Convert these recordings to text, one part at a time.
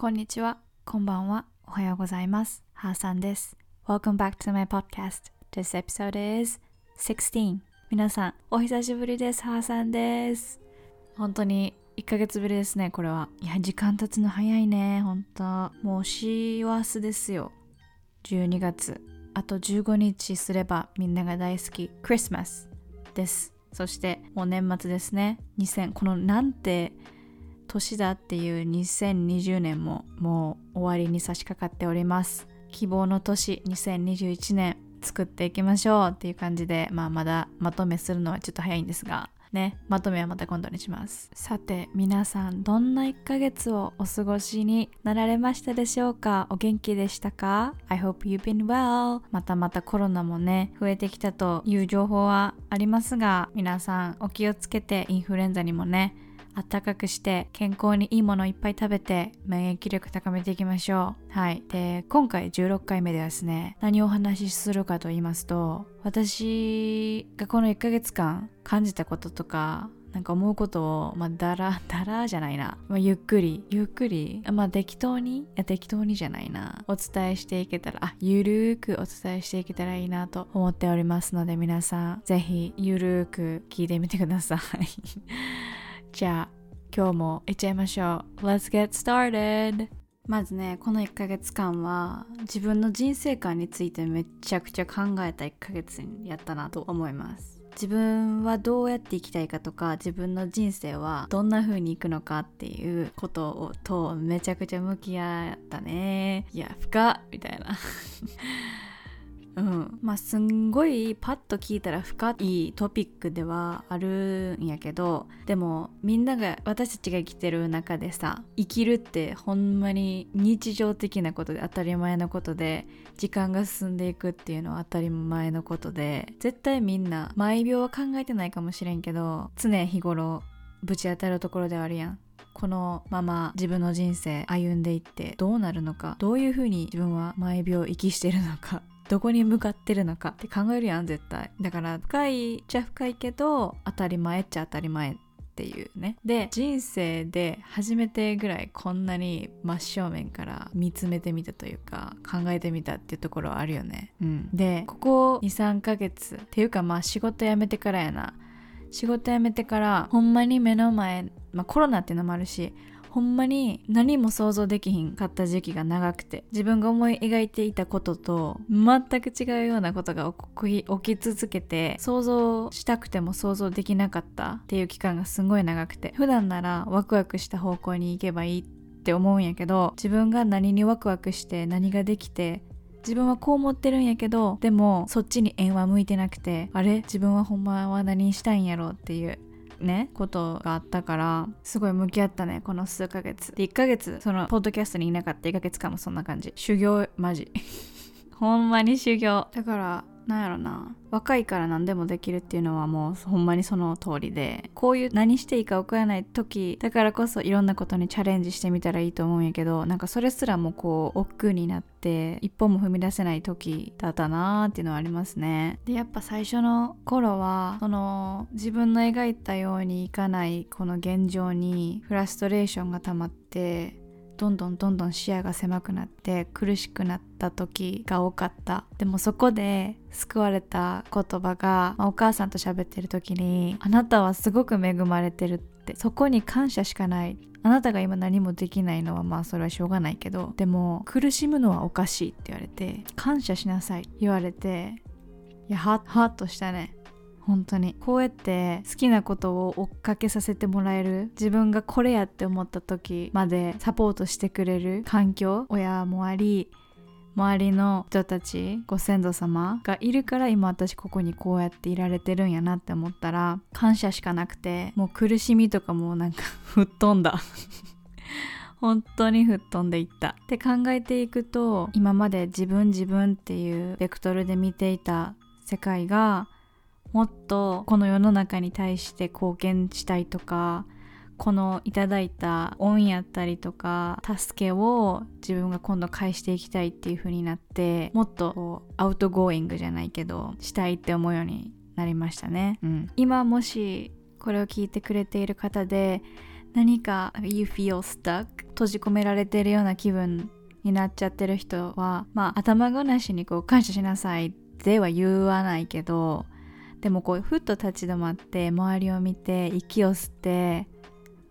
こんにちは、こんばんは、おはようございます。ハーさんです。Welcome back to my podcast. This episode is 16. 皆さん、お久しぶりです。ハーさんです。本当に1ヶ月ぶりですね、これは。いや、時間経つの早いね、本当もう師走ですよ。12月。あと15日すればみんなが大好き、クリスマスです。そして、もう年末ですね。2000、このなんて、年だっていう2020年ももう終わりに差し掛かっております。希望の年2021年作っていきましょうっていう感じでまあまだまとめするのはちょっと早いんですがねまとめはまた今度にします。さて皆さんどんな1ヶ月をお過ごしになられましたでしょうか？お元気でしたか？I hope you've been well. またまたコロナもね増えてきたという情報はありますが皆さんお気をつけてインフルエンザにもね暖かくして健康にいいものをいっぱい食べて免疫力高めていきましょうはいで今回16回目ではですね何をお話しするかと言いますと私がこの1ヶ月間感じたこととかなんか思うことを、まあ、だら、だらじゃないな。まあ、ゆっくり、ゆっくり、まあ、適当に、いや、適当にじゃないな。お伝えしていけたら、あ、ゆるーくお伝えしていけたらいいなと思っておりますので、皆さん、ぜひ、ゆるーく聞いてみてください。じゃあ今日も行っちゃいましょう。Let's get started. まずねこの1ヶ月間は自分の人生観についてめちゃくちゃ考えた1ヶ月やったなと思います。自分はどうやって生きたいかとか自分の人生はどんな風にいくのかっていうことをとめちゃくちゃ向き合ったね。いや深っ。みたいな。うん、まあすんごいパッと聞いたら深いトピックではあるんやけどでもみんなが私たちが生きてる中でさ生きるってほんまに日常的なことで当たり前のことで時間が進んでいくっていうのは当たり前のことで絶対みんな毎秒は考えてないかもしれんけど常日頃ぶち当たるところではあるやん。このまま自分の人生歩んでいってどうなるのかどういうふうに自分は毎秒息してるのか。どこに向かってるのかって考えるやん絶対だから深いっちゃ深いけど当たり前っちゃ当たり前っていうね。で人生で初めてぐらいこんなに真正面から見つめてみたというか考えてみたっていうところはあるよね。うん。でここ23ヶ月っていうかまあ仕事辞めてからやな仕事辞めてからほんまに目の前、まあ、コロナっていうのもあるしほんまに何も想像できひんかった時期が長くて自分が思い描いていたことと全く違うようなことが起き続けて想像したくても想像できなかったっていう期間がすごい長くて普段ならワクワクした方向に行けばいいって思うんやけど自分が何にワクワクして何ができて自分はこう思ってるんやけどでもそっちに縁は向いてなくてあれ？自分はほんまは何したいんやろうっていうねことがあったからすごい向き合ったねこの数ヶ月。で1ヶ月そのポッドキャストにいなかった。1ヶ月間もそんな感じ。修行マジ。ほんまに修行。だからなんやろな。若いから何でもできるっていうのはもうほんまにその通りで。こういう何していいか分からない時だからこそいろんなことにチャレンジしてみたらいいと思うんやけどなんかそれすらもこう億劫になって一歩も踏み出せない時だったなーっていうのはありますね。でやっぱ最初の頃はその自分の描いたようにいかないこの現状にフラストレーションが溜まってどんどんどんどん視野が狭くなって苦しくなった時が多かった。でもそこで救われた言葉が、まあ、お母さんと喋ってる時に「あなたはすごく恵まれてる」ってそこに感謝しかない。あなたが今何もできないのはまあそれはしょうがないけどでも苦しむのはおかしいって言われて感謝しなさい言われていやハッとしたね。本当に。こうやって好きなことを追っかけさせてもらえる。自分がこれやって思った時までサポートしてくれる。環境親もあり周りの人たちご先祖様がいるから今私ここにこうやっていられてるんやなって思ったら感謝しかなくてもう苦しみとかもなんか 吹っ飛んだ。本当に吹っ飛んでいった。って考えていくと今まで自分自分っていうベクトルで見ていた世界がもっとこの世の中に対して貢献したいとかこのいただいた恩やったりとか助けを自分が今度返していきたいっていう風になってもっと outgoing じゃないけどしたいって思うようになりましたね、うん、今もしこれを聞いてくれている方で何か you feel stuck 閉じ込められてるような気分になっちゃってる人はまあ頭ごなしにこう感謝しなさいっては言わないけどでもこうふっと立ち止まって周りを見て息を吸って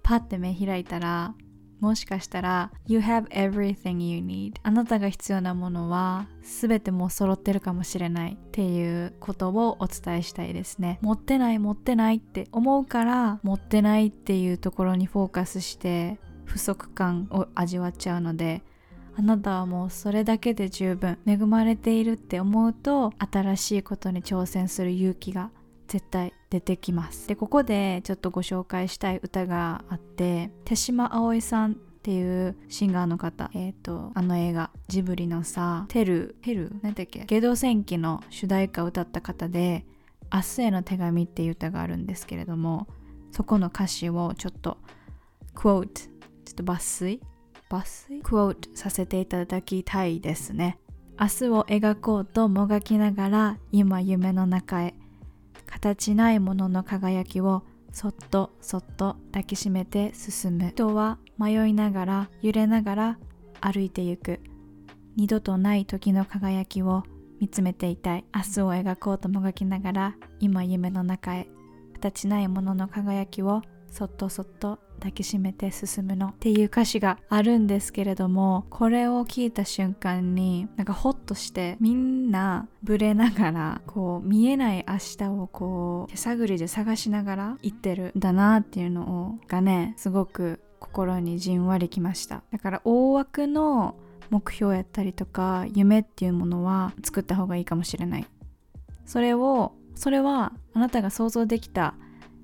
パッて目開いたらもしかしたら You have everything you need あなたが必要なものは全てもう揃ってるかもしれないっていうことをお伝えしたいですね。持ってない持ってないって思うから持ってないっていうところにフォーカスして不足感を味わっちゃうのであなたはもうそれだけで十分恵まれているって思うと新しいことに挑戦する勇気が絶対出てきます。でここでちょっとご紹介したい歌があって手島葵さんっていうシンガーの方えっ、ー、とあの映画ジブリのさ「テル」テル？何だっけ「ゲド戦記」の主題歌を歌った方で「明日への手紙」っていう歌があるんですけれどもそこの歌詞をちょっとクォートちょっと抜粋抜粋クォートさせていただきたいですね。明日を描こうともがきながら今夢の中へ形ないものの輝きをそっとそっと抱きしめて進む。人は迷いながら揺れながら歩いてゆく。二度とない時の輝きを見つめていたい。明日を描こうともがきながら今夢の中へ。形ないものの輝きをそっとそっと抱きしめて進むのっていう歌詞があるんですけれどもこれを聞いた瞬間になんかホッとしてみんなブレながらこう見えない明日をこう手探りで探しながら行ってるんだなっていうのをがねすごく心にじんわりきました。だから大枠の目標やったりとか夢っていうものは作った方がいいかもしれない。それをそれはあなたが想像できた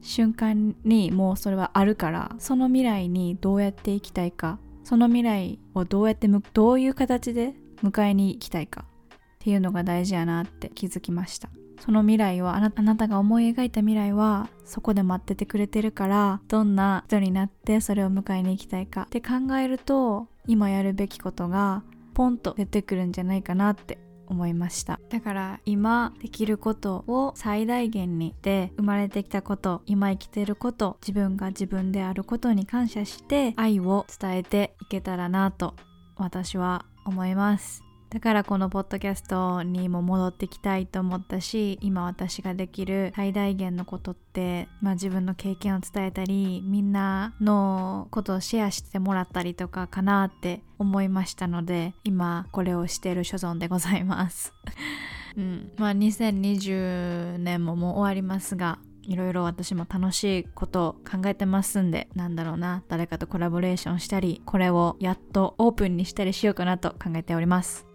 瞬間にもうそれはあるからその未来にどうやっていきたいかその未来をどうやってどういう形で迎えに行きたいかっていうのが大事やなって気づきました。その未来はあなあなたが思い描いた未来はそこで待っててくれてるからどんな人になってそれを迎えに行きたいかって考えると今やるべきことがポンと出てくるんじゃないかなって思いました。だから今できることを最大限にで生まれてきたこと今生きてること自分が自分であることに感謝して愛を伝えていけたらなと私は思います。だからこのポッドキャストにも戻ってきたいと思ったし今私ができる最大限のことって、まあ、自分の経験を伝えたりみんなのことをシェアしてもらったりとかかなって思いましたので今これをしている所存でございます。うん。まあ2020年ももう終わりますがいろいろ私も楽しいことを考えてますんでなんだろうな誰かとコラボレーションしたりこれをやっとオープンにしたりしようかなと考えております。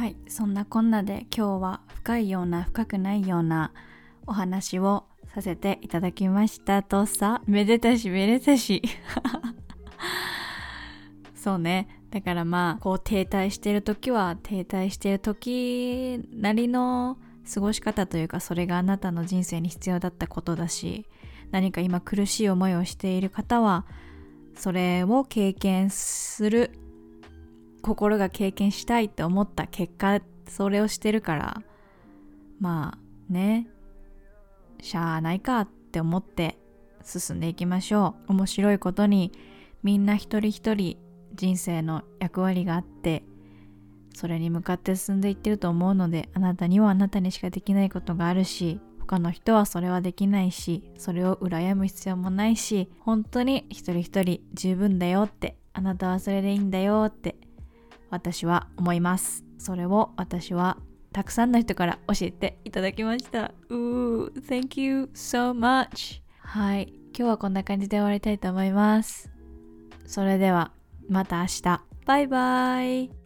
はいそんなこんなで今日は深いような深くないようなお話をさせていただきました。とさめでたしめでたし。そうね。だからまあこう停滞してる時は停滞してる時なりの過ごし方というかそれがあなたの人生に必要だったことだし何か今苦しい思いをしている方はそれを経験する心が経験したいって思った結果それをしてるからまあねしゃあないかって思って進んでいきましょう。面白いことにみんな一人一人人生の役割があってそれに向かって進んでいってると思うのであなたにはあなたにしかできないことがあるし他の人はそれはできないしそれを羨む必要もないし本当に一人一人十分だよってあなたはそれでいいんだよって私は思います。それを私はたくさんの人から教えていただきました。うー Thank you so much. はい。今日はこんな感じで終わりたいと思います。それではまた明日。バイバイ